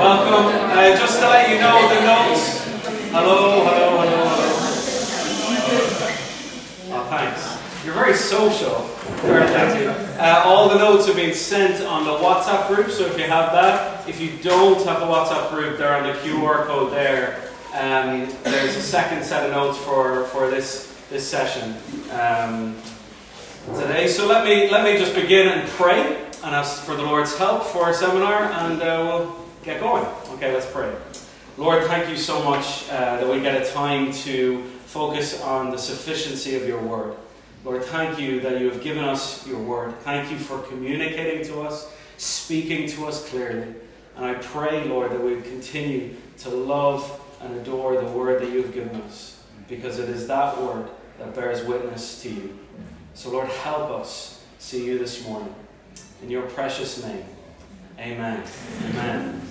Welcome. Uh, just to let you know the notes. Hello, hello, hello, hello. Oh, thanks. You're very social. Very. Uh, all the notes have been sent on the WhatsApp group, so if you have that, if you don't have the WhatsApp group, they're on the QR code there. Um, there's a second set of notes for, for this, this session um, today. So let me, let me just begin and pray and ask for the Lord's help for our seminar, and uh, we'll get going. Okay, let's pray. Lord, thank you so much uh, that we get a time to focus on the sufficiency of your word. Lord, thank you that you have given us your word. Thank you for communicating to us, speaking to us clearly. And I pray, Lord, that we continue to love and adore the word that you have given us, because it is that word that bears witness to you. So, Lord, help us see you this morning. In your precious name. Amen. Amen.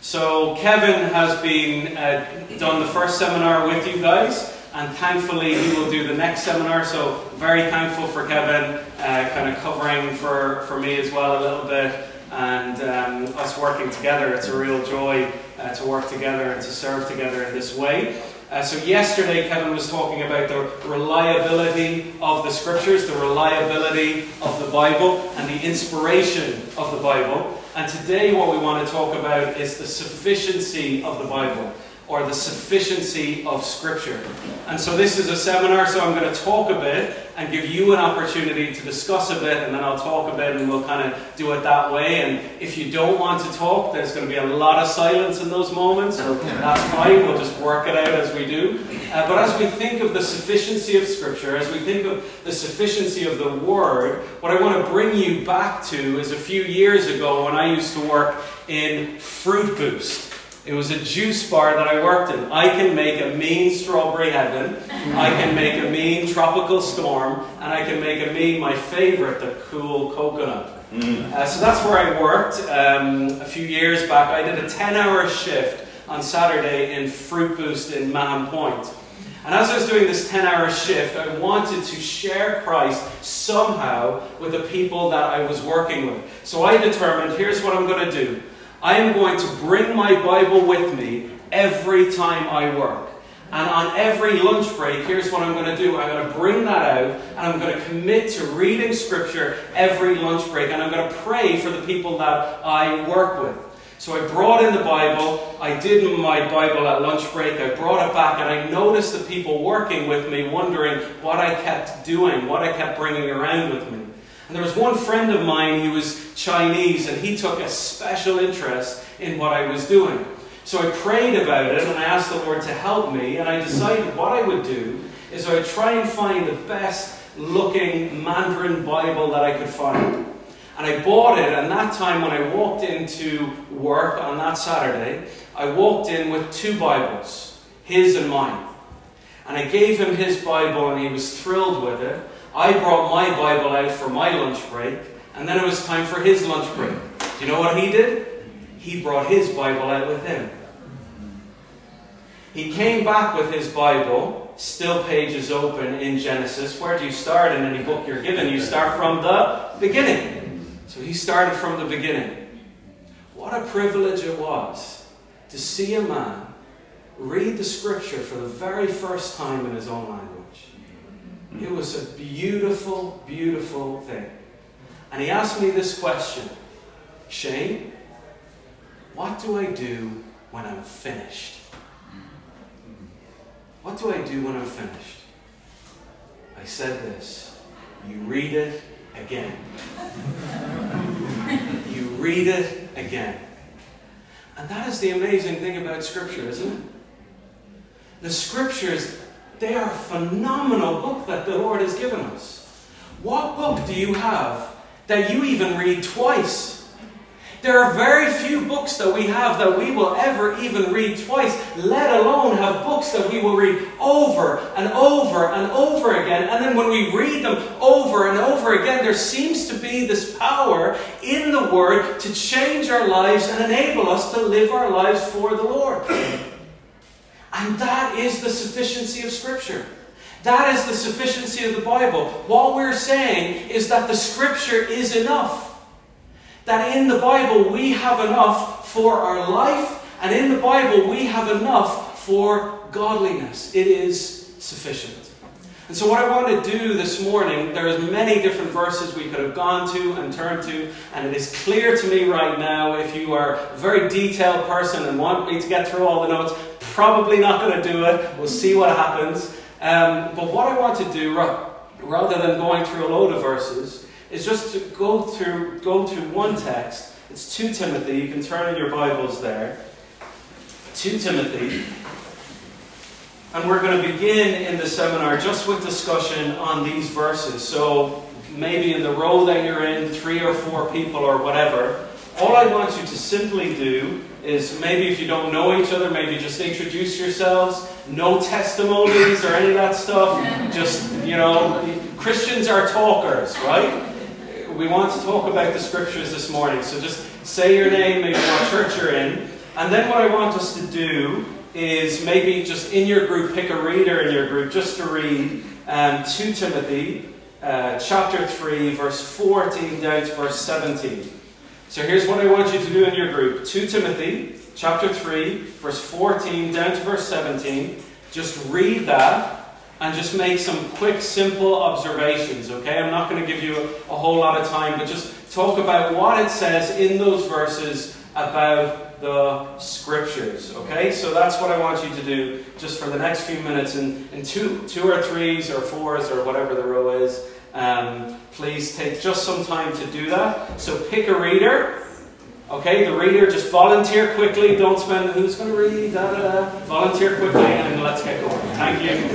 So, Kevin has been uh, done the first seminar with you guys, and thankfully he will do the next seminar. So, very thankful for Kevin, uh, kind of covering for, for me as well a little bit, and um, us working together. It's a real joy uh, to work together and to serve together in this way. Uh, so, yesterday, Kevin was talking about the reliability of the scriptures, the reliability of the Bible, and the inspiration of the Bible. And today, what we want to talk about is the sufficiency of the Bible or the sufficiency of Scripture. And so, this is a seminar, so I'm going to talk a bit and give you an opportunity to discuss a bit, and then I'll talk a bit, and we'll kind of do it that way. And if you don't want to talk, there's going to be a lot of silence in those moments, so that's fine, we'll just work it out as we do. Uh, but as we think of the sufficiency of Scripture, as we think of the sufficiency of the Word, what I want to bring you back to is a few years ago when I used to work in Fruit Boost. It was a juice bar that I worked in. I can make a mean strawberry heaven, I can make a mean tropical storm, and I can make a mean, my favorite, the cool coconut. Mm. Uh, so that's where I worked um, a few years back. I did a 10 hour shift on Saturday in Fruit Boost in Mahon Point. And as I was doing this 10 hour shift, I wanted to share Christ somehow with the people that I was working with. So I determined here's what I'm going to do. I am going to bring my Bible with me every time I work. And on every lunch break, here's what I'm going to do I'm going to bring that out and I'm going to commit to reading Scripture every lunch break. And I'm going to pray for the people that I work with. So I brought in the Bible, I did my Bible at lunch break, I brought it back, and I noticed the people working with me wondering what I kept doing, what I kept bringing around with me. And there was one friend of mine who was Chinese, and he took a special interest in what I was doing. So I prayed about it, and I asked the Lord to help me, and I decided what I would do is I would try and find the best looking Mandarin Bible that I could find. And I bought it, and that time when I walked into work on that Saturday, I walked in with two Bibles, his and mine. And I gave him his Bible, and he was thrilled with it. I brought my Bible out for my lunch break, and then it was time for his lunch break. Do you know what he did? He brought his Bible out with him. He came back with his Bible, still pages open in Genesis. Where do you start in any book you're given? You start from the beginning. So he started from the beginning. What a privilege it was to see a man read the scripture for the very first time in his own language. It was a beautiful, beautiful thing. And he asked me this question Shane, what do I do when I'm finished? What do I do when I'm finished? I said this you read it again. you read it again. And that is the amazing thing about Scripture, isn't it? The Scriptures they are a phenomenal book that the Lord has given us. What book do you have that you even read twice? There are very few books that we have that we will ever even read twice, let alone have books that we will read over and over and over again. And then when we read them over and over again, there seems to be this power in the Word to change our lives and enable us to live our lives for the Lord. And that is the sufficiency of Scripture. That is the sufficiency of the Bible. What we're saying is that the Scripture is enough. that in the Bible we have enough for our life, and in the Bible we have enough for godliness. It is sufficient. And so, what I want to do this morning, there's many different verses we could have gone to and turned to, and it is clear to me right now, if you are a very detailed person and want me to get through all the notes, probably not going to do it. We'll see what happens. Um, but what I want to do, rather than going through a load of verses, is just to go through go to one text. It's 2 Timothy. You can turn in your Bibles there. 2 Timothy. And we're going to begin in the seminar just with discussion on these verses. So maybe in the row that you're in, three or four people or whatever, all I want you to simply do is maybe if you don't know each other, maybe just introduce yourselves. No testimonies or any of that stuff. Just, you know, Christians are talkers, right? We want to talk about the scriptures this morning. So just say your name, maybe what church you're in. And then what I want us to do is maybe just in your group, pick a reader in your group just to read um, 2 Timothy uh, chapter 3, verse 14 down to verse 17. So here's what I want you to do in your group 2 Timothy chapter 3, verse 14 down to verse 17. Just read that and just make some quick, simple observations, okay? I'm not going to give you a, whole lot of time, but just talk about what it says in those verses about the scriptures. Okay? So that's what I want you to do just for the next few minutes in, in two, two or threes or fours or whatever the row is. Um, please take just some time to do that. So pick a reader. Okay, the reader, just volunteer quickly. Don't spend, who's going to read? Da, da, da. Volunteer quickly and let's get going. Thank you.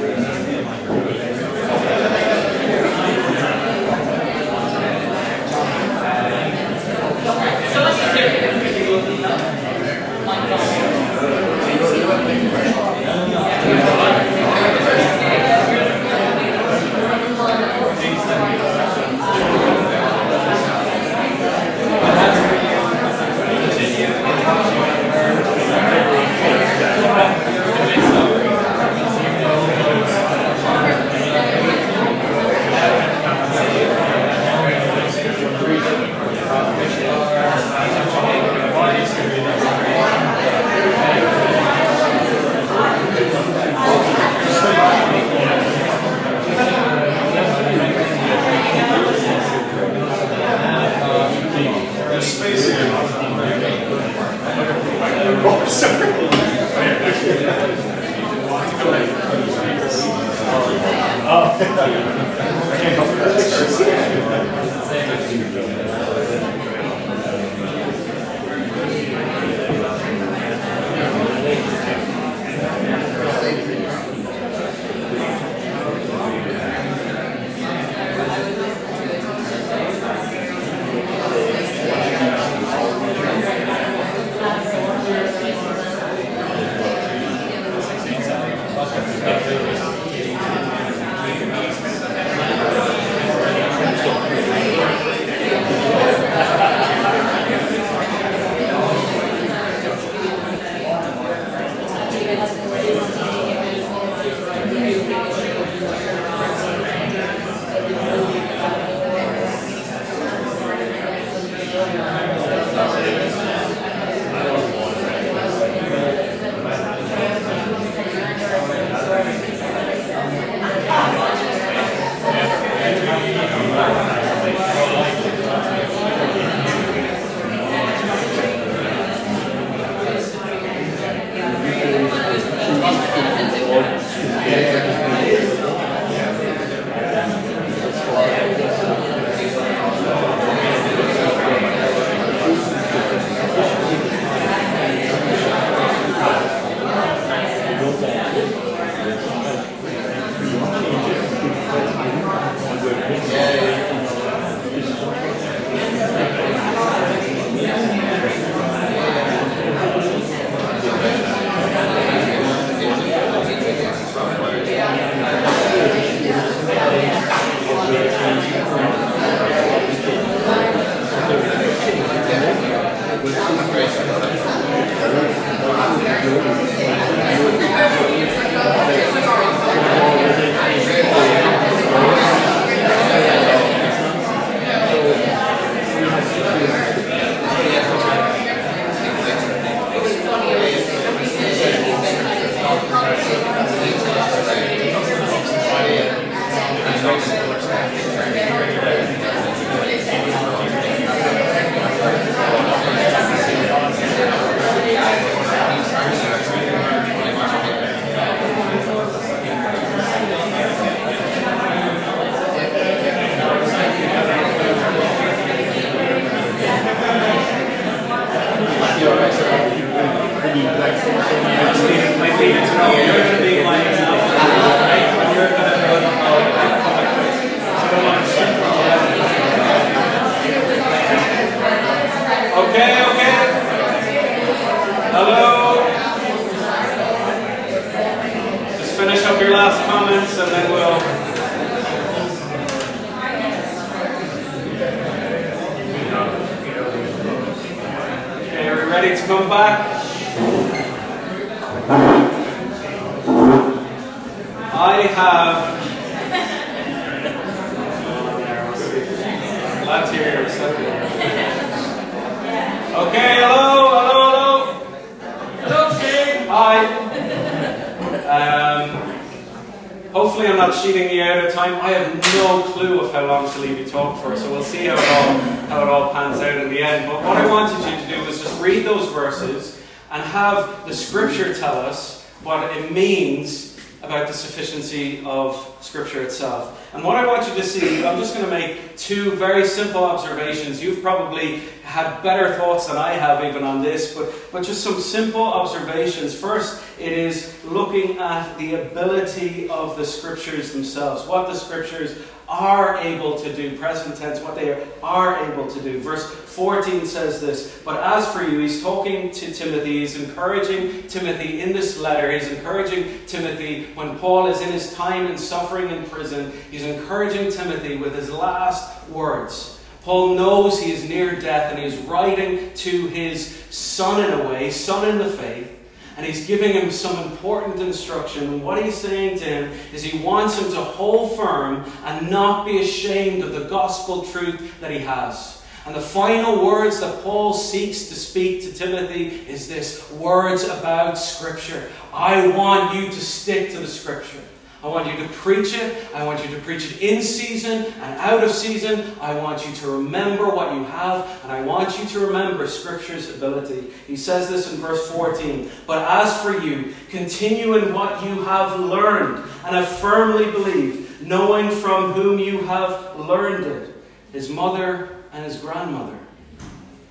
Verses and have the Scripture tell us what it means about the sufficiency of Scripture itself. And what I want you to see, I'm just going to make two very simple observations. You've probably had better thoughts than I have even on this, but, but just some simple observations. First, it is looking at the ability of the Scriptures themselves, what the Scriptures are able to do, present tense, what they are able to do. Verse 14 says this But as for you, he's talking to Timothy, he's encouraging Timothy in this letter, he's encouraging Timothy when Paul is in his time and suffering in prison, he's encouraging Timothy with his last words. Paul knows he is near death and he is writing to his son in a way, son in the faith and he's giving him some important instruction. And what he's saying to him is he wants him to hold firm and not be ashamed of the gospel truth that he has. And the final words that Paul seeks to speak to Timothy is this words about Scripture. I want you to stick to the Scripture. I want you to preach it. I want you to preach it in season and out of season. I want you to remember what you have, and I want you to remember Scripture's ability. He says this in verse 14 But as for you, continue in what you have learned and have firmly believed, knowing from whom you have learned it his mother and his grandmother.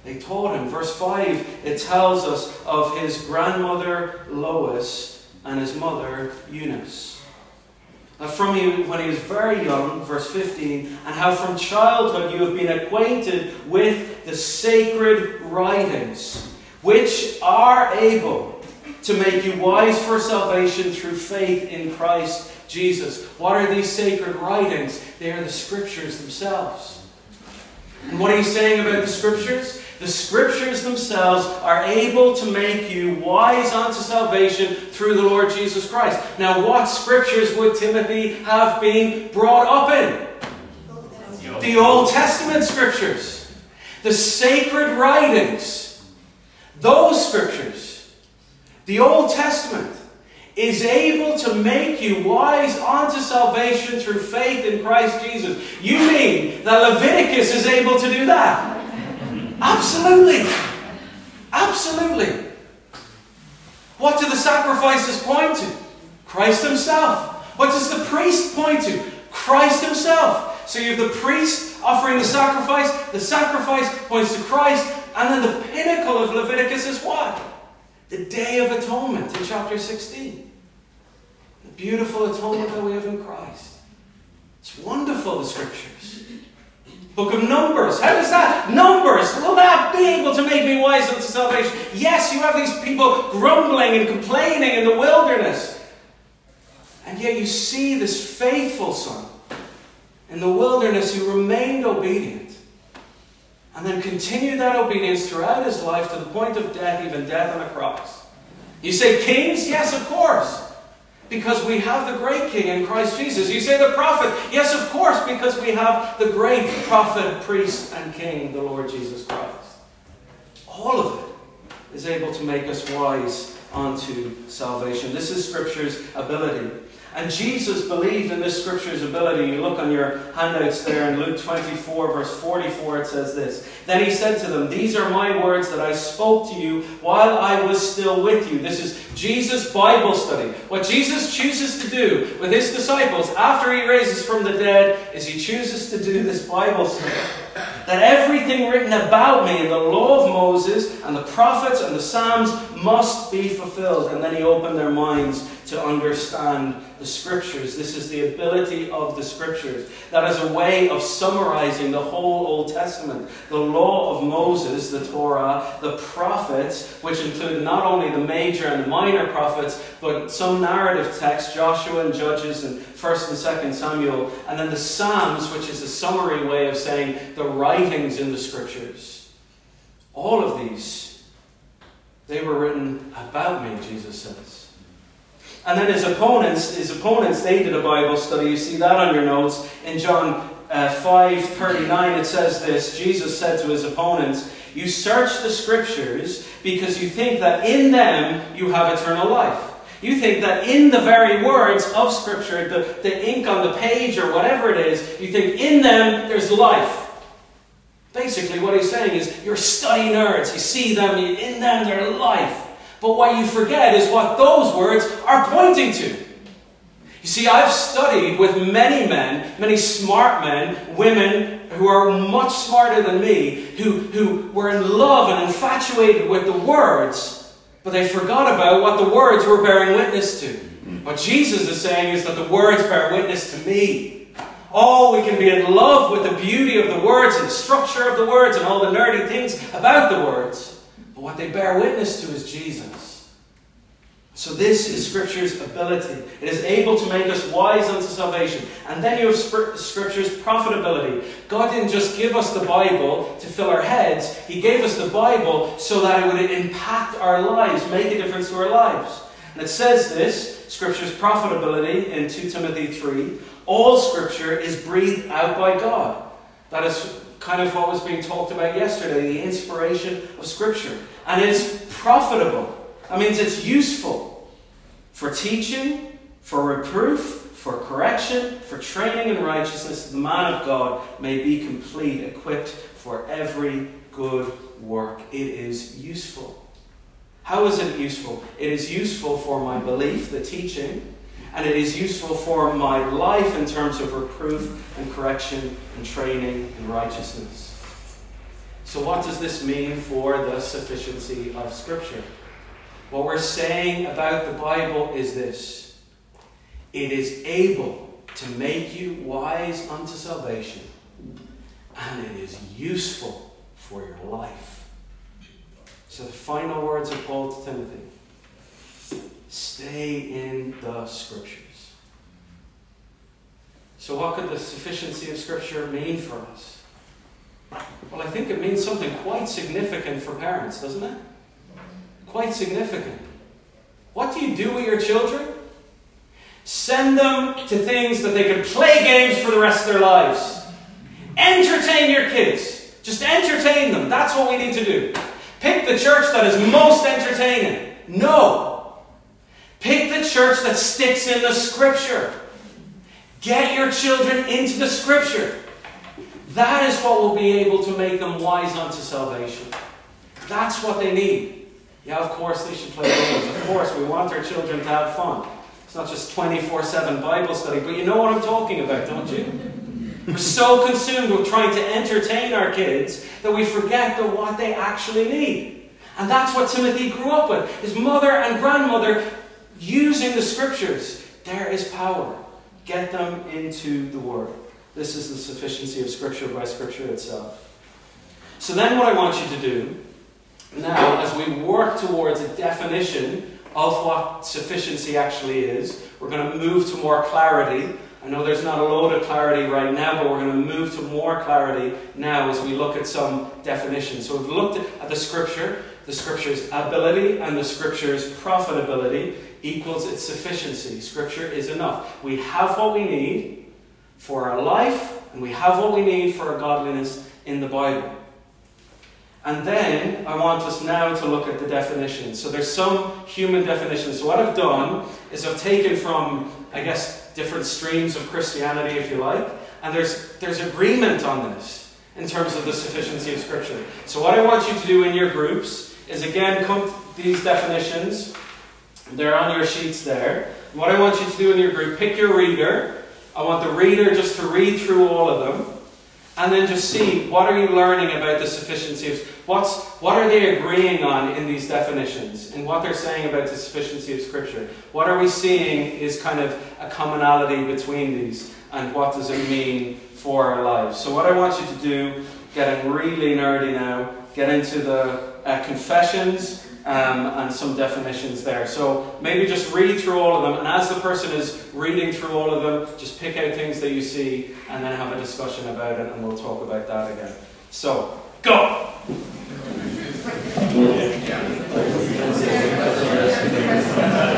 They taught him. Verse 5, it tells us of his grandmother Lois and his mother Eunice Uh, from you when he was very young, verse 15, and how from childhood you have been acquainted with the sacred writings, which are able to make you wise for salvation through faith in Christ Jesus. What are these sacred writings? They are the scriptures themselves. And what are you saying about the scriptures? The scriptures themselves are able to make you wise unto salvation through the Lord Jesus Christ. Now, what scriptures would Timothy have been brought up in? The Old Testament scriptures, the sacred writings, those scriptures, the Old Testament is able to make you wise unto salvation through faith in Christ Jesus. You mean that Leviticus is able to do that? Absolutely. Absolutely. What do the sacrifices point to? Christ Himself. What does the priest point to? Christ Himself. So you have the priest offering the sacrifice, the sacrifice points to Christ, and then the pinnacle of Leviticus is what? The Day of Atonement in chapter 16. The beautiful atonement that we have in Christ. It's wonderful, the scriptures. Book of Numbers. How does that? Numbers. Will that be able to make me wise unto salvation? Yes, you have these people grumbling and complaining in the wilderness. And yet you see this faithful son in the wilderness who remained obedient and then continued that obedience throughout his life to the point of death, even death on a cross. You say kings? Yes, of course. Because we have the great king in Christ Jesus. You say the prophet? Yes, of course, because we have the great prophet, priest, and king, the Lord Jesus Christ. All of it is able to make us wise unto salvation. This is Scripture's ability. And Jesus believed in this Scripture's ability. You look on your handouts there in Luke 24, verse 44, it says this Then he said to them, These are my words that I spoke to you while I was still with you. This is Jesus' Bible study. What Jesus chooses to do with his disciples after he raises from the dead is he chooses to do this Bible study. That everything written about me in the law of Moses and the prophets and the Psalms must be fulfilled. And then he opened their minds to understand the scriptures. This is the ability of the scriptures. That is a way of summarizing the whole Old Testament. The law of Moses, the Torah, the prophets, which include not only the major and the minor prophets, but some narrative texts, Joshua and Judges and 1st and 2nd Samuel, and then the Psalms, which is a summary way of saying the writings in the scriptures. All of these, they were written about me, Jesus says. And then his opponents, his opponents, they did a Bible study. You see that on your notes. In John uh, 5 39, it says this Jesus said to his opponents, You search the scriptures because you think that in them you have eternal life. You think that in the very words of Scripture, the, the ink on the page or whatever it is, you think in them there's life. Basically, what he's saying is you're study nerds. You see them, in them there's life. But what you forget is what those words are pointing to. You see, I've studied with many men, many smart men, women who are much smarter than me, who, who were in love and infatuated with the words, but they forgot about what the words were bearing witness to. What Jesus is saying is that the words bear witness to me. Oh, we can be in love with the beauty of the words and the structure of the words and all the nerdy things about the words. But what they bear witness to is Jesus. So, this is Scripture's ability. It is able to make us wise unto salvation. And then you have Scripture's profitability. God didn't just give us the Bible to fill our heads, He gave us the Bible so that it would impact our lives, make a difference to our lives. And it says this Scripture's profitability in 2 Timothy 3 all Scripture is breathed out by God. That is kind of what was being talked about yesterday the inspiration of Scripture. And it's profitable. That means it's useful for teaching, for reproof, for correction, for training in righteousness. The man of God may be complete, equipped for every good work. It is useful. How is it useful? It is useful for my belief, the teaching, and it is useful for my life in terms of reproof and correction and training in righteousness. So, what does this mean for the sufficiency of Scripture? What we're saying about the Bible is this it is able to make you wise unto salvation, and it is useful for your life. So, the final words of Paul to Timothy Stay in the Scriptures. So, what could the sufficiency of Scripture mean for us? Well, I think it means something quite significant for parents, doesn't it? Quite significant. What do you do with your children? Send them to things that they can play games for the rest of their lives. Entertain your kids. Just entertain them. That's what we need to do. Pick the church that is most entertaining. No. Pick the church that sticks in the Scripture. Get your children into the Scripture. That is what will be able to make them wise unto salvation. That's what they need. Yeah, of course they should play games. Of course, we want our children to have fun. It's not just 24 7 Bible study, but you know what I'm talking about, don't you? We're so consumed with trying to entertain our kids that we forget the, what they actually need. And that's what Timothy grew up with. His mother and grandmother using the scriptures. There is power. Get them into the Word. This is the sufficiency of Scripture by Scripture itself. So then, what I want you to do now, as we work towards a definition of what sufficiency actually is, we're going to move to more clarity. I know there's not a load of clarity right now, but we're going to move to more clarity now as we look at some definitions. So we've looked at the Scripture, the Scripture's ability, and the Scripture's profitability equals its sufficiency. Scripture is enough. We have what we need for our life, and we have what we need for our godliness in the Bible. And then I want us now to look at the definitions. So there's some human definitions. So what I've done is I've taken from, I guess, different streams of Christianity, if you like, and there's there's agreement on this. in terms of the sufficiency of Scripture. So, what I want you to do in your groups is again come these definitions. They're on your sheets there. what I want you to do in your group, pick your reader. I want the reader just to read through all of them and then just see what are you learning about the sufficiency of what's what are they agreeing on in these definitions and what they're saying about the sufficiency of scripture what are we seeing is kind of a commonality between these and what does it mean for our lives so what i want you to do getting really nerdy now get into the uh, confessions um, and some definitions there. So maybe just read through all of them, and as the person is reading through all of them, just pick out things that you see and then have a discussion about it, and we'll talk about that again. So, go! Yeah.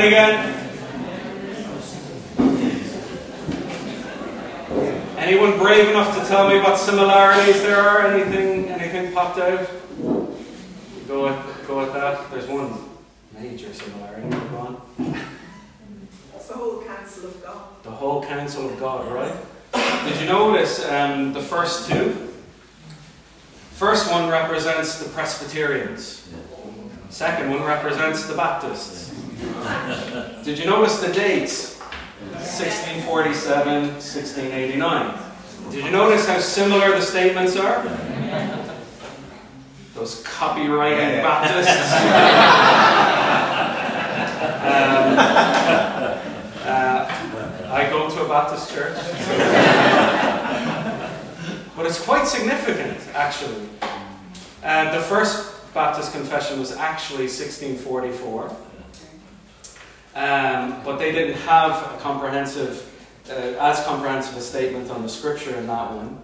In again. Anyone brave enough to tell me what similarities there are? Anything anything popped out? Go with, go with that. There's one major similarity. Go on. That's the whole counsel of God. The whole counsel of God, right? Did you notice um, the first two? First one represents the Presbyterians. Second one represents the Baptists. Did you notice the dates? 1647, 1689. Did you notice how similar the statements are? Those copywriting Baptists. um, uh, I go to a Baptist church. but it's quite significant, actually. Uh, the first Baptist confession was actually 1644. Um, but they didn't have a comprehensive, uh, as comprehensive a statement on the scripture in that one.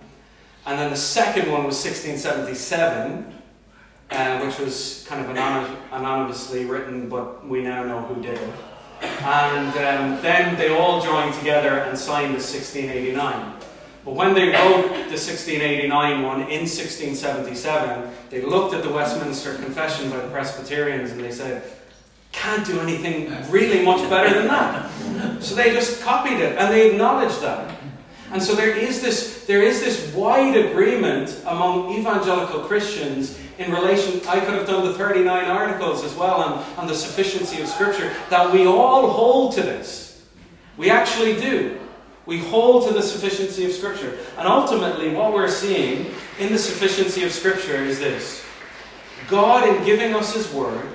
And then the second one was 1677, uh, which was kind of anonymous, anonymously written, but we now know who did it. And um, then they all joined together and signed the 1689. But when they wrote the 1689 one in 1677, they looked at the Westminster Confession by the Presbyterians and they said, can't do anything really much better than that. So they just copied it and they acknowledged that. And so there is this, there is this wide agreement among evangelical Christians in relation. I could have done the 39 articles as well on, on the sufficiency of Scripture, that we all hold to this. We actually do. We hold to the sufficiency of Scripture. And ultimately, what we're seeing in the sufficiency of Scripture is this God, in giving us His Word,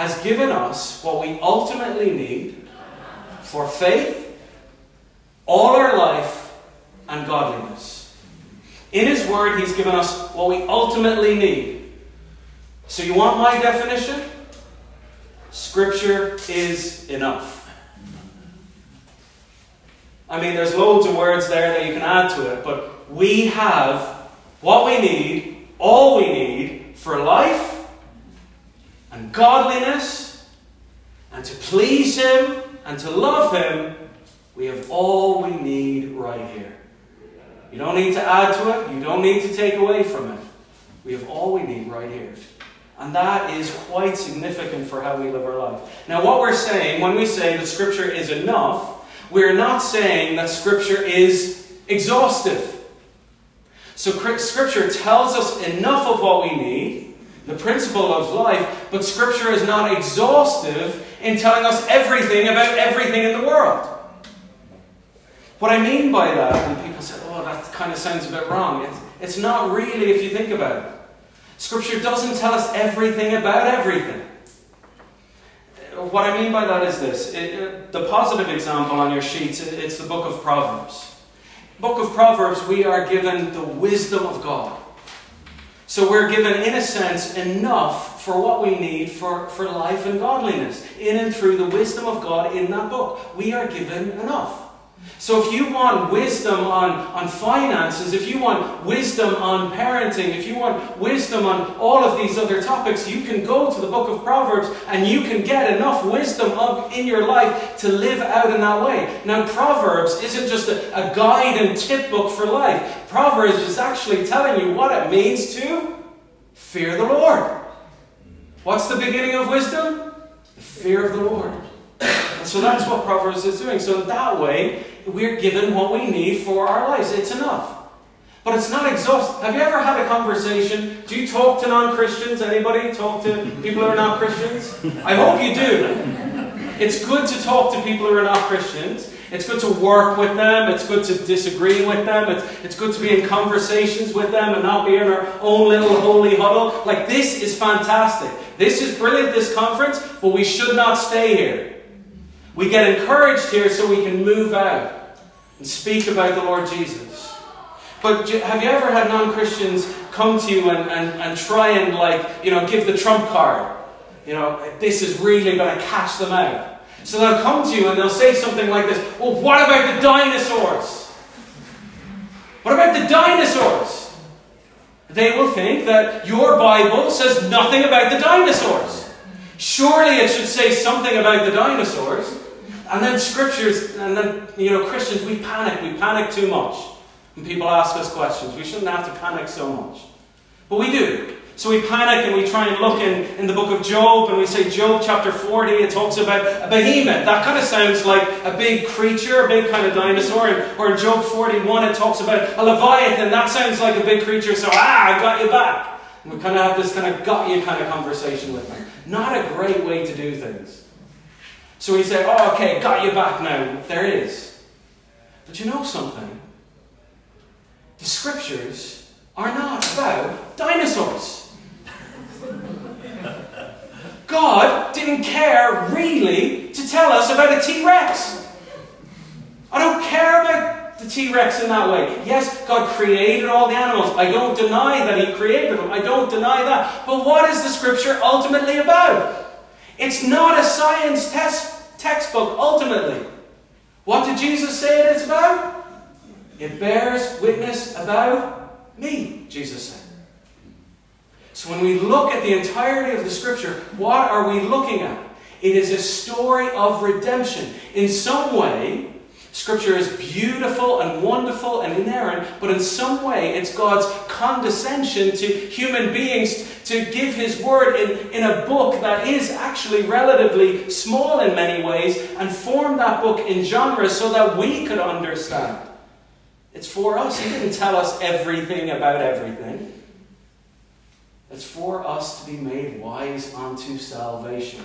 has given us what we ultimately need for faith, all our life, and godliness. In His Word, He's given us what we ultimately need. So, you want my definition? Scripture is enough. I mean, there's loads of words there that you can add to it, but we have what we need, all we need for life and godliness and to please Him and to love Him, we have all we need right here. You don't need to add to it, you don't need to take away from it. We have all we need right here. And that is quite significant for how we live our life. Now, what we're saying when we say that Scripture is enough, we're not saying that Scripture is exhaustive. So, Scripture tells us enough of what we need the principle of life, but Scripture is not exhaustive in telling us everything about everything in the world. What I mean by that, when people say, oh, that kind of sounds a bit wrong, it's, it's not really if you think about it. Scripture doesn't tell us everything about everything. What I mean by that is this it, it, the positive example on your sheets, it, it's the book of Proverbs. Book of Proverbs, we are given the wisdom of God. So we're given, in a sense, enough for what we need for, for life and godliness. In and through the wisdom of God in that book. We are given enough. So if you want wisdom on, on finances, if you want wisdom on parenting, if you want wisdom on all of these other topics, you can go to the book of Proverbs and you can get enough wisdom of, in your life to live out in that way. Now, Proverbs isn't just a, a guide and tip book for life. Proverbs is actually telling you what it means to fear the Lord. What's the beginning of wisdom? The fear of the Lord. So that's what Proverbs is doing. So that way, we're given what we need for our lives. It's enough. But it's not exhaustive. Have you ever had a conversation? Do you talk to non Christians? Anybody talk to people who are not Christians? I hope you do. It's good to talk to people who are not Christians. It's good to work with them. It's good to disagree with them. It's, it's good to be in conversations with them and not be in our own little holy huddle. Like, this is fantastic. This is brilliant, this conference, but we should not stay here. We get encouraged here so we can move out and speak about the Lord Jesus. But have you ever had non Christians come to you and, and, and try and, like, you know, give the trump card? You know, this is really going to catch them out. So they'll come to you and they'll say something like this Well, what about the dinosaurs? What about the dinosaurs? They will think that your Bible says nothing about the dinosaurs. Surely it should say something about the dinosaurs. And then scriptures, and then, you know, Christians, we panic. We panic too much. When people ask us questions, we shouldn't have to panic so much. But we do. So we panic and we try and look in, in the book of Job and we say, Job chapter 40, it talks about a behemoth. That kind of sounds like a big creature, a big kind of dinosaur. Or in Job 41, it talks about a leviathan. That sounds like a big creature. So, ah, I got you back. And we kind of have this kind of got you kind of conversation with them. Not a great way to do things. So we say, oh, okay, got you back now. There is. But you know something? The scriptures are not about dinosaurs. God didn't care really to tell us about a T Rex. I don't care about the T Rex in that way. Yes, God created all the animals. I don't deny that He created them. I don't deny that. But what is the scripture ultimately about? It's not a science test, textbook, ultimately. What did Jesus say it is about? It bears witness about me, Jesus said. So when we look at the entirety of the scripture, what are we looking at? It is a story of redemption. In some way, Scripture is beautiful and wonderful and inerrant, but in some way it's God's condescension to human beings to give His word in, in a book that is actually relatively small in many ways and form that book in genres so that we could understand. It's for us. He didn't tell us everything about everything. It's for us to be made wise unto salvation.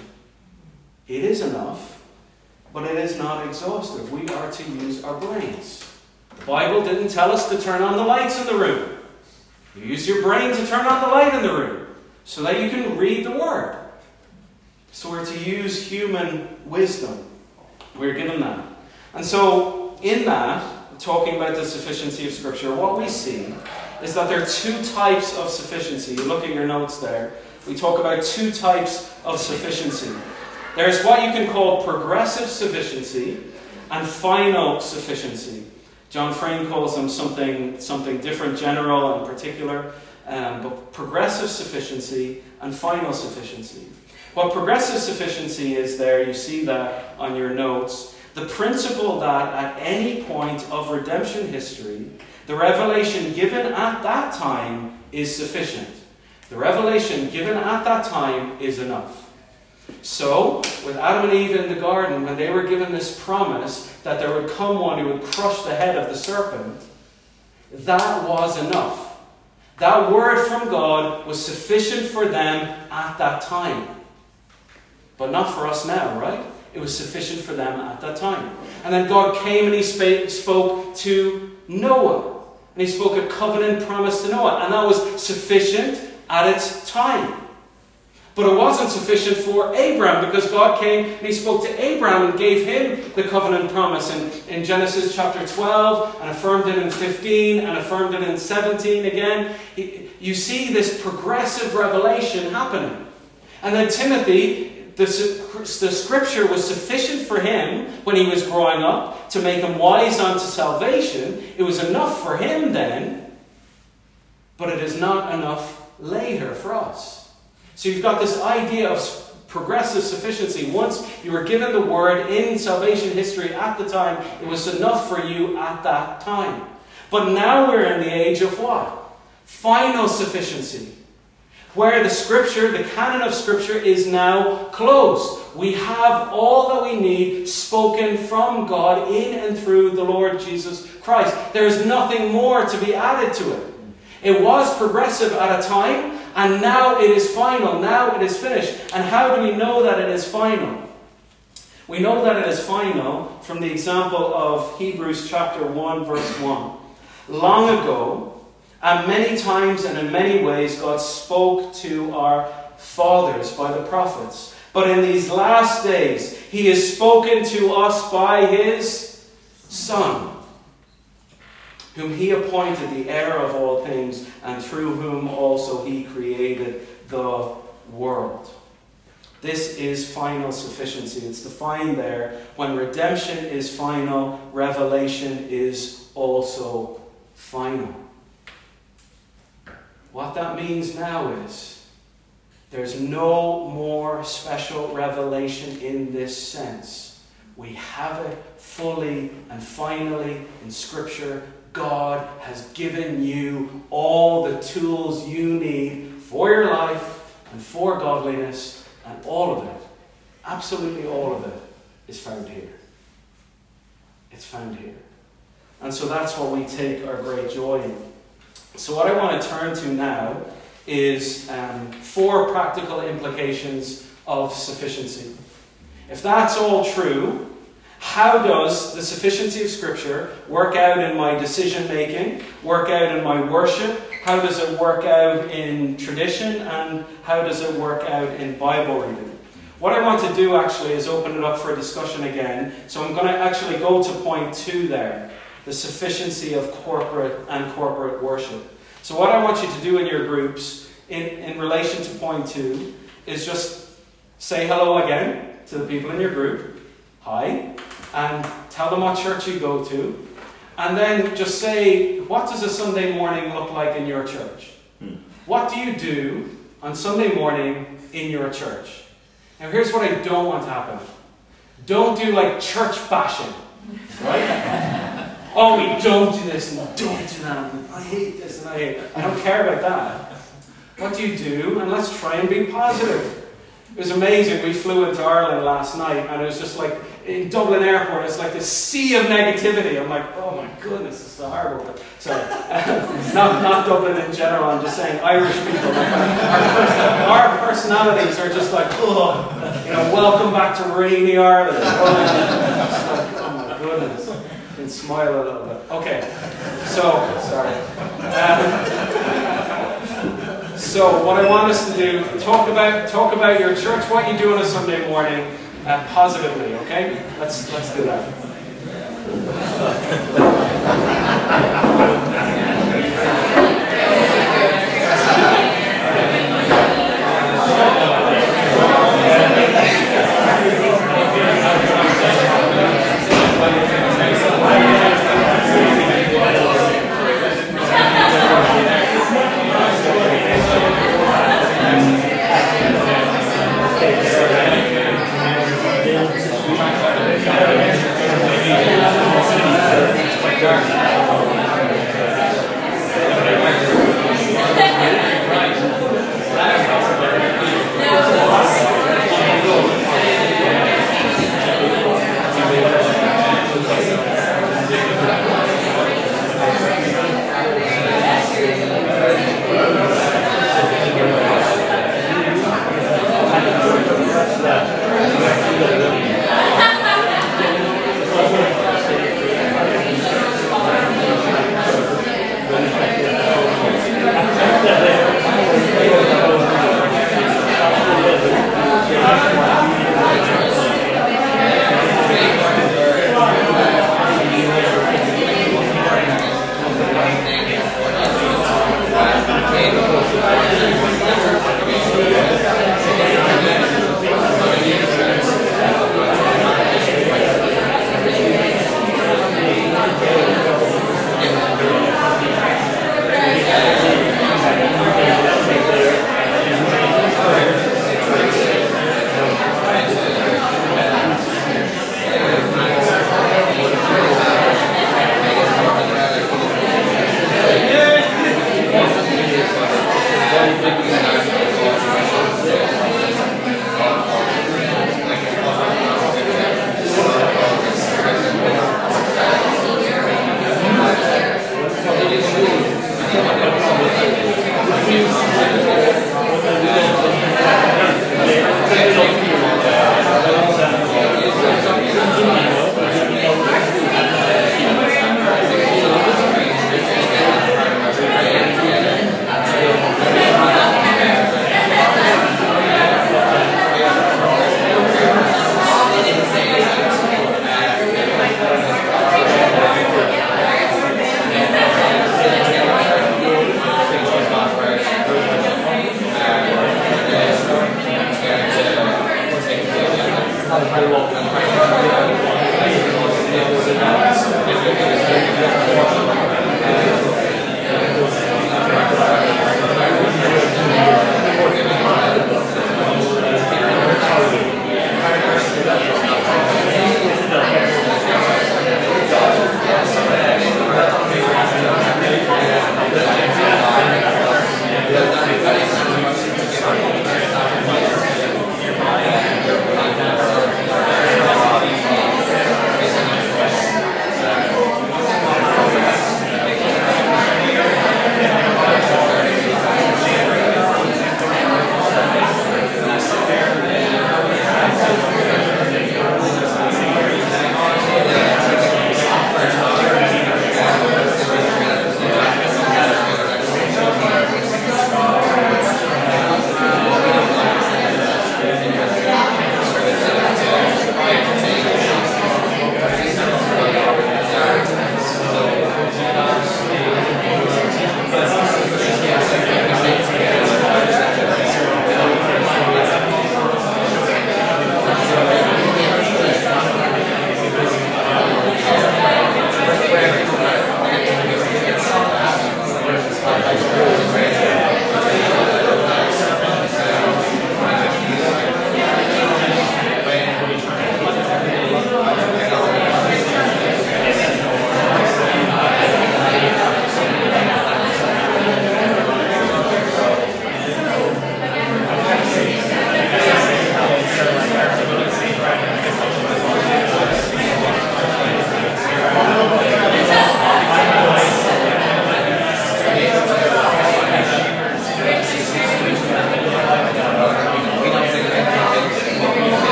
It is enough, but it is not exhaustive. We are to use our brains. The Bible didn't tell us to turn on the lights in the room. You use your brain to turn on the light in the room so that you can read the Word. So we're to use human wisdom. We're given that. And so, in that, talking about the sufficiency of Scripture, what we see is that there are two types of sufficiency. You look at your notes there. We talk about two types of sufficiency. There's what you can call progressive sufficiency and final sufficiency. John Frame calls them something, something different, general and particular, um, but progressive sufficiency and final sufficiency. What progressive sufficiency is there, you see that on your notes. The principle that at any point of redemption history, the revelation given at that time is sufficient. The revelation given at that time is enough. So, with Adam and Eve in the garden, when they were given this promise that there would come one who would crush the head of the serpent, that was enough. That word from God was sufficient for them at that time. But not for us now, right? It was sufficient for them at that time. And then God came and He spoke to Noah. And he spoke a covenant promise to Noah, and that was sufficient at its time. But it wasn't sufficient for Abraham because God came and he spoke to Abraham and gave him the covenant promise in, in Genesis chapter 12 and affirmed it in 15 and affirmed it in 17 again. You see this progressive revelation happening. And then Timothy the, the scripture was sufficient for him when he was growing up to make him wise unto salvation. It was enough for him then, but it is not enough later for us. So you've got this idea of progressive sufficiency. Once you were given the word in salvation history at the time, it was enough for you at that time. But now we're in the age of what? Final sufficiency where the scripture, the canon of scripture, is now closed. We have all that we need spoken from God in and through the Lord Jesus Christ. There is nothing more to be added to it. It was progressive at a time, and now it is final. Now it is finished. And how do we know that it is final? We know that it is final from the example of Hebrews chapter 1, verse 1. Long ago, and many times and in many ways, God spoke to our fathers by the prophets. But in these last days, He has spoken to us by His Son, whom He appointed the heir of all things, and through whom also He created the world. This is final sufficiency. It's defined there. When redemption is final, revelation is also final. What that means now is There's no more special revelation in this sense. We have it fully and finally in Scripture. God has given you all the tools you need for your life and for godliness, and all of it, absolutely all of it, is found here. It's found here. And so that's what we take our great joy in. So, what I want to turn to now is um, four practical implications of sufficiency. If that's all true, how does the sufficiency of Scripture work out in my decision making, work out in my worship? How does it work out in tradition? And how does it work out in Bible reading? What I want to do actually is open it up for discussion again. So I'm going to actually go to point two there the sufficiency of corporate and corporate worship. So, what I want you to do in your groups in, in relation to point two is just say hello again to the people in your group. Hi. And tell them what church you go to. And then just say, what does a Sunday morning look like in your church? Hmm. What do you do on Sunday morning in your church? Now, here's what I don't want to happen. Don't do like church bashing, right? oh, we don't do this and don't do that. I hate this and I hate. I don't care about that. What do you do? And let's try and be positive. It was amazing. We flew into Ireland last night, and it was just like in Dublin Airport. It's like this sea of negativity. I'm like, oh my goodness, this is a horrible. Sorry, not not Dublin in general. I'm just saying Irish people. our, our, personalities are just like, oh, you know, welcome back to rainy Ireland. Oh, like, oh my goodness. Can smile a little bit. Okay, so sorry. Um, so what I want us to do, talk about talk about your church, what you do on a Sunday morning, uh, positively. Okay, let's let's do that.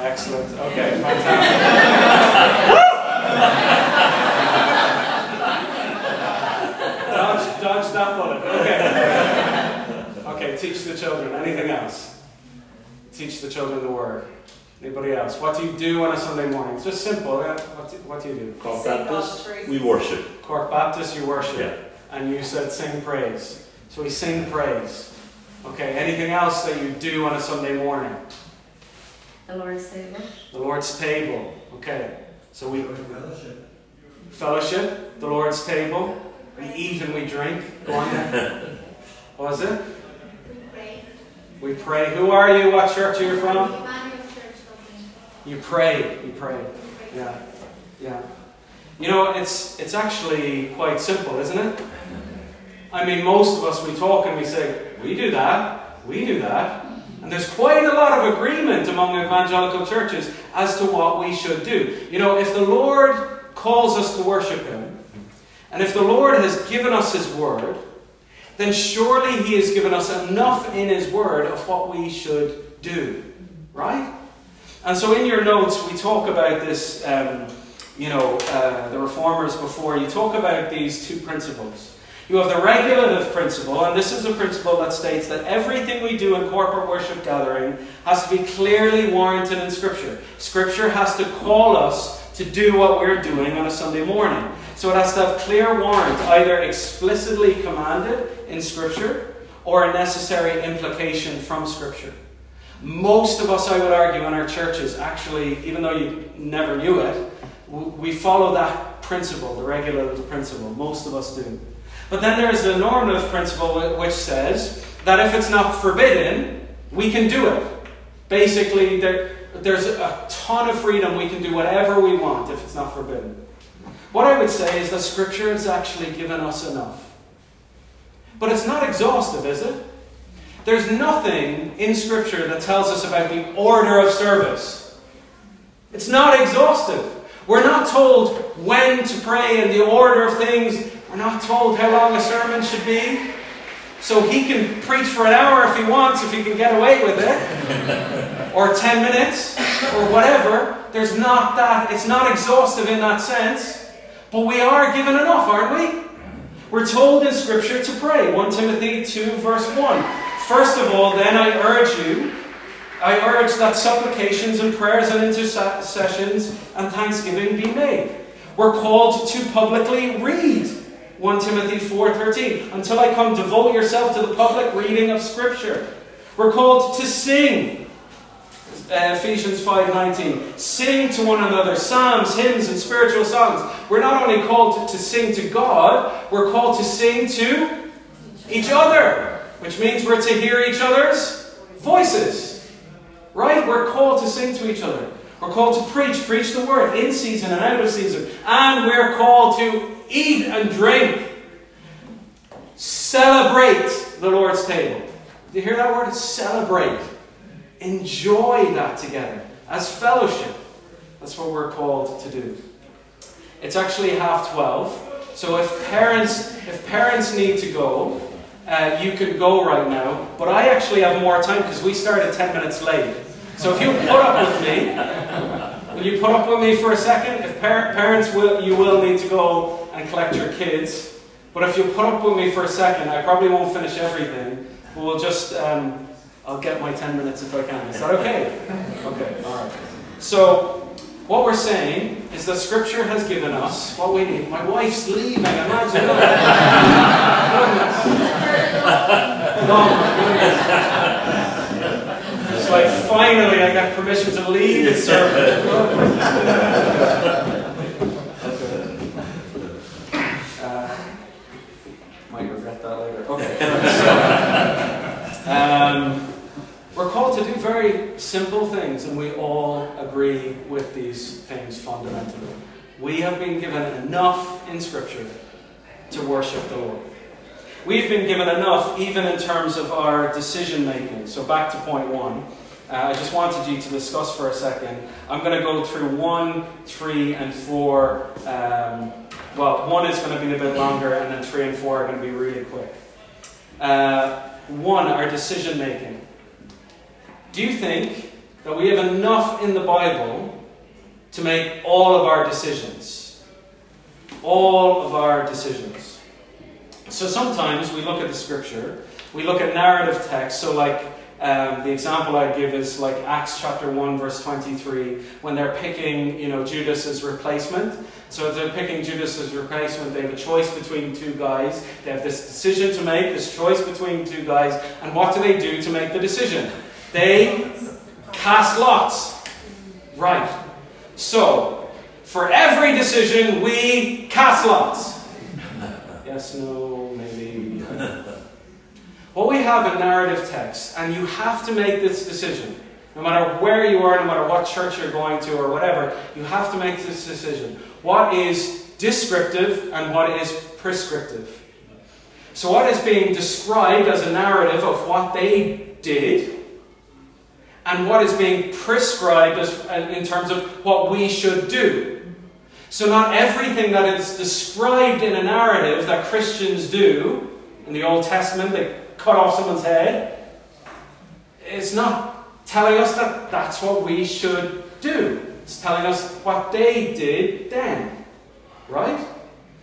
Excellent. Okay, fantastic. dodge, dodge that bullet. Okay. Okay, teach the children. Anything else? Teach the children the word. Anybody else? What do you do on a Sunday morning? It's just simple. What do, what do you do? Cork Baptist, we worship. Cork Baptist, you worship. Yeah. And you said sing praise. So we sing praise. Okay, anything else that you do on a Sunday morning? The Lord's table. The Lord's table. Okay. So we fellowship, Fellowship. the Lord's table. We eat and we drink. Go on then. What was it? We pray. We pray. Who are you? What church are you from? Emmanuel Church You pray. You pray. Yeah. Yeah. You know, it's it's actually quite simple, isn't it? I mean, most of us we talk and we say, we do that, we do that. And there's quite a lot of agreement among evangelical churches as to what we should do. You know, if the Lord calls us to worship Him, and if the Lord has given us His Word, then surely He has given us enough in His Word of what we should do. Right? And so in your notes, we talk about this, um, you know, uh, the reformers before, you talk about these two principles. You have the regulative principle, and this is a principle that states that everything we do in corporate worship gathering has to be clearly warranted in Scripture. Scripture has to call us to do what we're doing on a Sunday morning. So it has to have clear warrant, either explicitly commanded in Scripture or a necessary implication from Scripture. Most of us, I would argue, in our churches, actually, even though you never knew it, we follow that principle, the regulative principle. Most of us do. But then there is the normative principle which says that if it's not forbidden, we can do it. Basically, there, there's a ton of freedom. We can do whatever we want if it's not forbidden. What I would say is that Scripture has actually given us enough. But it's not exhaustive, is it? There's nothing in Scripture that tells us about the order of service. It's not exhaustive. We're not told when to pray and the order of things. We're not told how long a sermon should be. So he can preach for an hour if he wants, if he can get away with it. or 10 minutes, or whatever. There's not that. It's not exhaustive in that sense. But we are given enough, aren't we? We're told in Scripture to pray. 1 Timothy 2, verse 1. First of all, then I urge you, I urge that supplications and prayers and intercessions and thanksgiving be made. We're called to publicly read 1 Timothy 4:13. Until I come, devote yourself to the public reading of Scripture. We're called to sing. Uh, Ephesians 5:19. Sing to one another psalms, hymns, and spiritual songs. We're not only called to, to sing to God, we're called to sing to each other, which means we're to hear each other's voices. Right? We're called to sing to each other. We're called to preach, preach the word in season and out of season. And we're called to eat and drink. Celebrate the Lord's table. Do you hear that word? Celebrate. Enjoy that together as fellowship. That's what we're called to do. It's actually half twelve. So if parents if parents need to go, uh, you can go right now. But I actually have more time because we started ten minutes late. So if you put up with me, will you put up with me for a second? If par- parents will, you will need to go and collect your kids. But if you put up with me for a second, I probably won't finish everything. But we'll just um, I'll get my ten minutes if I can. Is that okay? Okay. All right. So what we're saying is that Scripture has given us what we need. My wife's leaving, imagine that. like finally I got permission to leave the service. Uh, might regret that later. Okay. Um, we're called to do very simple things, and we all agree with these things fundamentally. We have been given enough in Scripture to worship the Lord. We've been given enough even in terms of our decision making. So, back to point one. Uh, I just wanted you to discuss for a second. I'm going to go through one, three, and four. Um, well, one is going to be a bit longer, and then three and four are going to be really quick. Uh, one, our decision making. Do you think that we have enough in the Bible to make all of our decisions? All of our decisions. So sometimes we look at the scripture, we look at narrative text, so like um, the example I give is like Acts chapter 1, verse 23, when they're picking, you know, Judas's replacement. So if they're picking Judas's replacement, they have a choice between two guys. They have this decision to make, this choice between two guys, and what do they do to make the decision? They cast lots. Right. So, for every decision, we cast lots. Yes, no. What we have in narrative text, and you have to make this decision. No matter where you are, no matter what church you're going to, or whatever, you have to make this decision. What is descriptive and what is prescriptive? So, what is being described as a narrative of what they did and what is being prescribed as, uh, in terms of what we should do. So, not everything that is described in a narrative that Christians do in the Old Testament, they cut off someone's head, it's not telling us that that's what we should do. It's telling us what they did then. Right?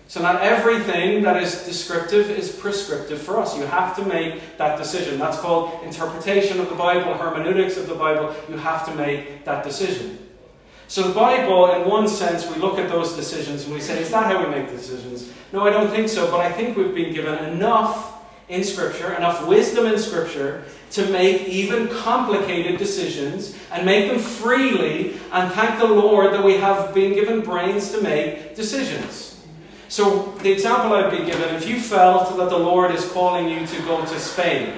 So, not everything that is descriptive is prescriptive for us. You have to make that decision. That's called interpretation of the Bible, hermeneutics of the Bible. You have to make that decision. So, the Bible, in one sense, we look at those decisions and we say, is that how we make decisions? No, I don't think so, but I think we've been given enough in Scripture, enough wisdom in Scripture, to make even complicated decisions and make them freely and thank the Lord that we have been given brains to make decisions. So, the example I'd be given if you felt that the Lord is calling you to go to Spain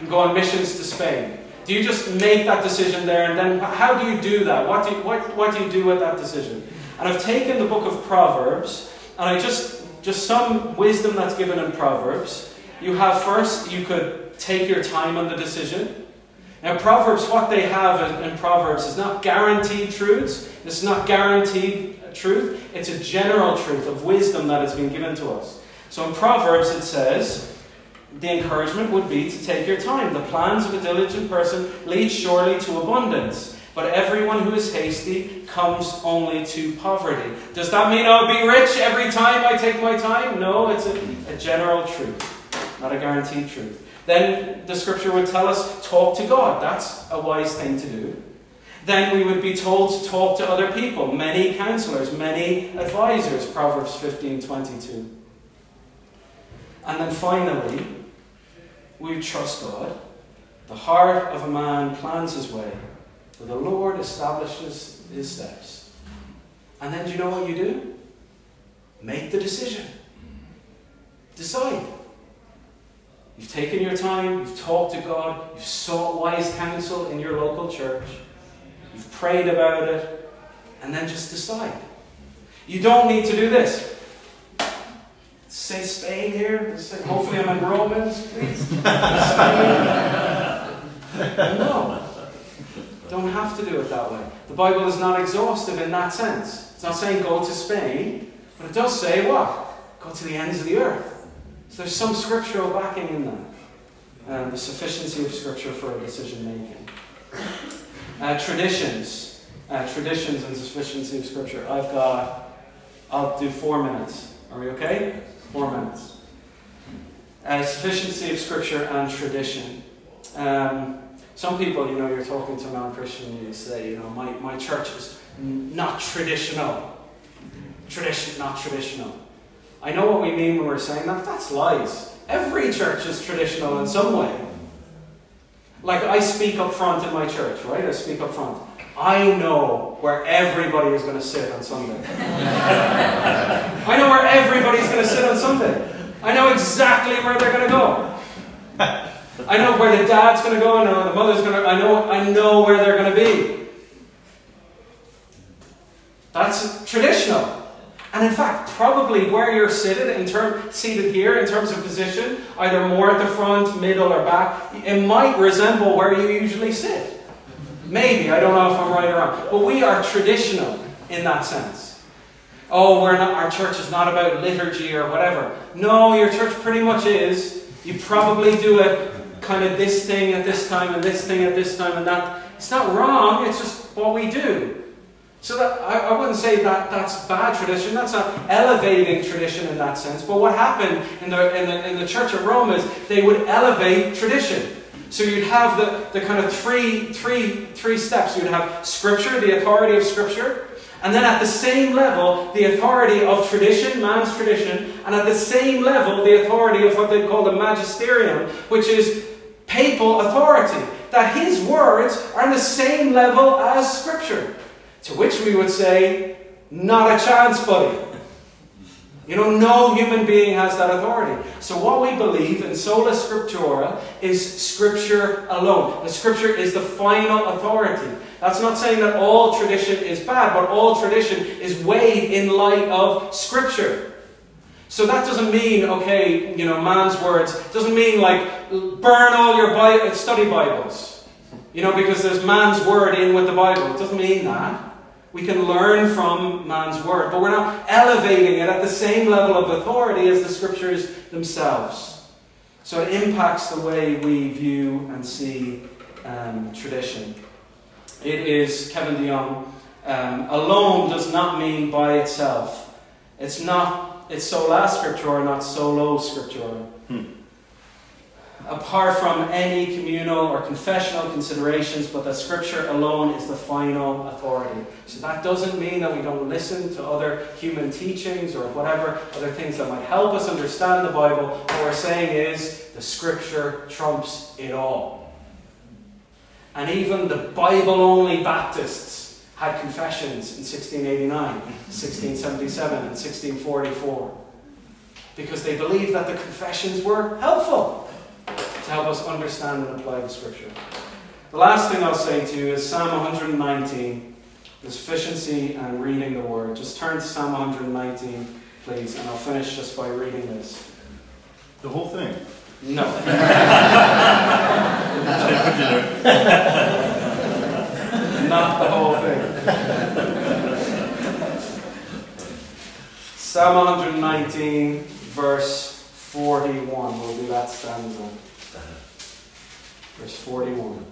and go on missions to Spain, do you just make that decision there and then how do you do that? What do you, what, what do, you do with that decision? And I've taken the book of Proverbs and I just, just some wisdom that's given in Proverbs. You have first, you could take your time on the decision. Now, Proverbs, what they have in, in Proverbs is not guaranteed truths, it's not guaranteed uh, truth, it's a general truth of wisdom that has been given to us. So in Proverbs it says, the encouragement would be to take your time. The plans of a diligent person lead surely to abundance, but everyone who is hasty comes only to poverty. Does that mean I'll be rich every time I take my time? No, it's a, a general truth, not a guaranteed truth. Then the scripture would tell us talk to God. That's a wise thing to do then we would be told to talk to other people, many counselors, many advisors, Proverbs 15 22. And then finally, we trust God. The heart of a man plans his way, but the Lord establishes his steps. And then do you know what you do? Make the decision. Decide. You've taken your time, you've talked to God, you've sought wise counsel in your local church. you've prayed about it, and then just decide. You don't need to do this. Say Spain here. Say, hopefully, I'm in Romans, please. No. Don't have to do it that way. The Bible is not exhaustive in that sense. It's not saying go to Spain, but it does say what? Go to the ends of the earth. So there's some scriptural backing in that. Um, the sufficiency of scripture for decision making. Uh, traditions. Uh, traditions and sufficiency of scripture. I've got, I'll do four minutes. Are we okay? Four minutes. Uh, sufficiency of scripture and tradition. Um, some people, you know, you're talking to a non-Christian, and you say, you know, my, my church is not traditional. Tradition, not traditional. I know what we mean when we're saying that. That's lies. Every church is traditional in some way. Like I speak up front in my church, right? I speak up front. I know where everybody is going to sit on Sunday. I know where everybody's going to sit on Sunday. I know exactly where they're going to go. I know where the dad's going to go. I know where the mother's going to. I know. I know where they're going to be. That's traditional. And in fact, probably where you're seated in term, seated here in terms of position, either more at the front, middle, or back, it might resemble where you usually sit. Maybe I don't know if I'm right or wrong, but we are traditional in that sense. Oh, we're not. Our church is not about liturgy or whatever. No, your church pretty much is. You probably do it kind of this thing at this time and this thing at this time and that. It's not wrong, it's just what we do. So that I, I wouldn't say that that's bad tradition. That's not elevating tradition in that sense. But what happened in the, in the, in the church of Rome is they would elevate tradition. So you'd have the, the kind of three, three, three steps. You'd have Scripture, the authority of Scripture. And then at the same level, the authority of tradition, man's tradition. And at the same level, the authority of what they call the magisterium, which is papal authority. That his words are on the same level as Scripture. To which we would say, not a chance, buddy. You know, no human being has that authority. So, what we believe in sola scriptura is Scripture alone. The Scripture is the final authority. That's not saying that all tradition is bad, but all tradition is weighed in light of Scripture. So that doesn't mean, okay, you know, man's words. Doesn't mean like burn all your study Bibles, you know, because there's man's word in with the Bible. It doesn't mean that. We can learn from man's word, but we're not elevating it at the same level of authority as the scriptures themselves. So it impacts the way we view and see um, tradition. It is, Kevin DeYoung, um, alone does not mean by itself. It's not, it's sola scriptura, not solo scriptura. Hmm apart from any communal or confessional considerations, but that Scripture alone is the final authority. So that doesn't mean that we don't listen to other human teachings or whatever, other things that might help us understand the Bible. What we're saying is the Scripture trumps it all. And even the Bible only Baptists had confessions in 1689, 1677, and 1644 because they believed that the confessions were helpful to help us understand and apply the scripture. The last thing I'll say to you is Psalm 119, the sufficiency and reading the word. Just turn to Psalm 119, please, and I'll finish just by reading this. The whole thing? No. Not the whole thing. Psalm 119, verse 41. We'll do that stanza. Verse 41.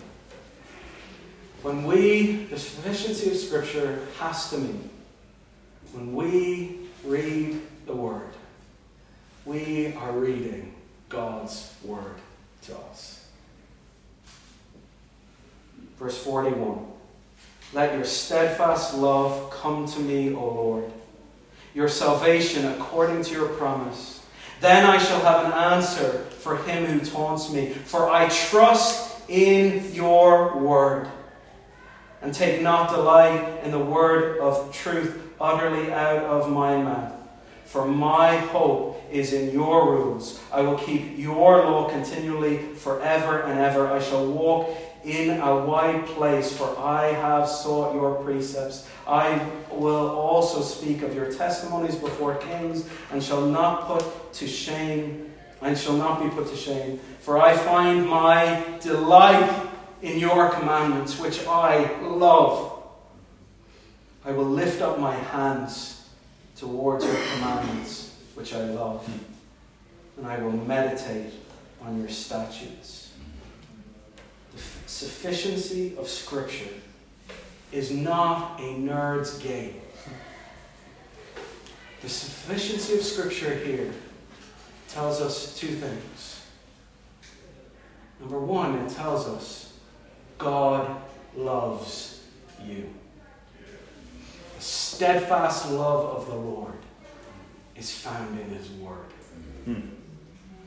When we, the sufficiency of Scripture has to mean, when we read the Word, we are reading God's Word to us. Verse 41. Let your steadfast love come to me, O Lord, your salvation according to your promise. Then I shall have an answer for him who taunts me, for I trust in your word. And take not delight in the word of truth utterly out of my mouth. For my hope is in your rules. I will keep your law continually forever and ever. I shall walk in a wide place, for I have sought your precepts. I will also speak of your testimonies before kings, and shall not put to shame, and shall not be put to shame. For I find my delight in your commandments, which I love. I will lift up my hands towards your commandments, which I love, and I will meditate on your statutes. The sufficiency of Scripture is not a nerd's game. The sufficiency of Scripture here tells us two things. Number one, it tells us God loves you. The steadfast love of the Lord is found in His Word. Hmm.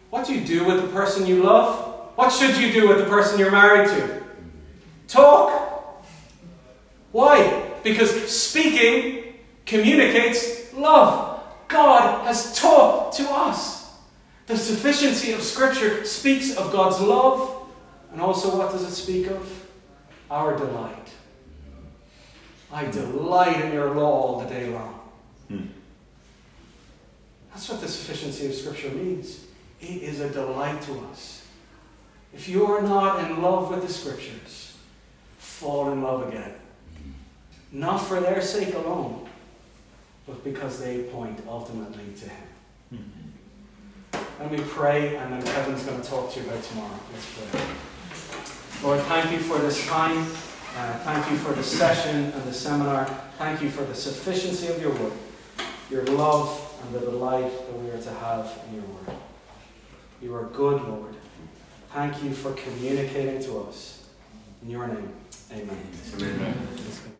What do you do with the person you love? What should you do with the person you're married to? Talk. Why? Because speaking communicates love. God has talked to us. The sufficiency of Scripture speaks of God's love, and also what does it speak of? Our delight. I delight in your law all the day long. Hmm. That's what the sufficiency of Scripture means. It is a delight to us. If you are not in love with the Scriptures, fall in love again. Not for their sake alone, but because they point ultimately to Him. Let me pray, and then Kevin's going to talk to you about tomorrow. Let's pray. Lord, thank you for this time. Uh, thank you for the session and the seminar. Thank you for the sufficiency of your word, your love, and the delight that we are to have in your word. You are good, Lord. Thank you for communicating to us. In your name, amen. Amen.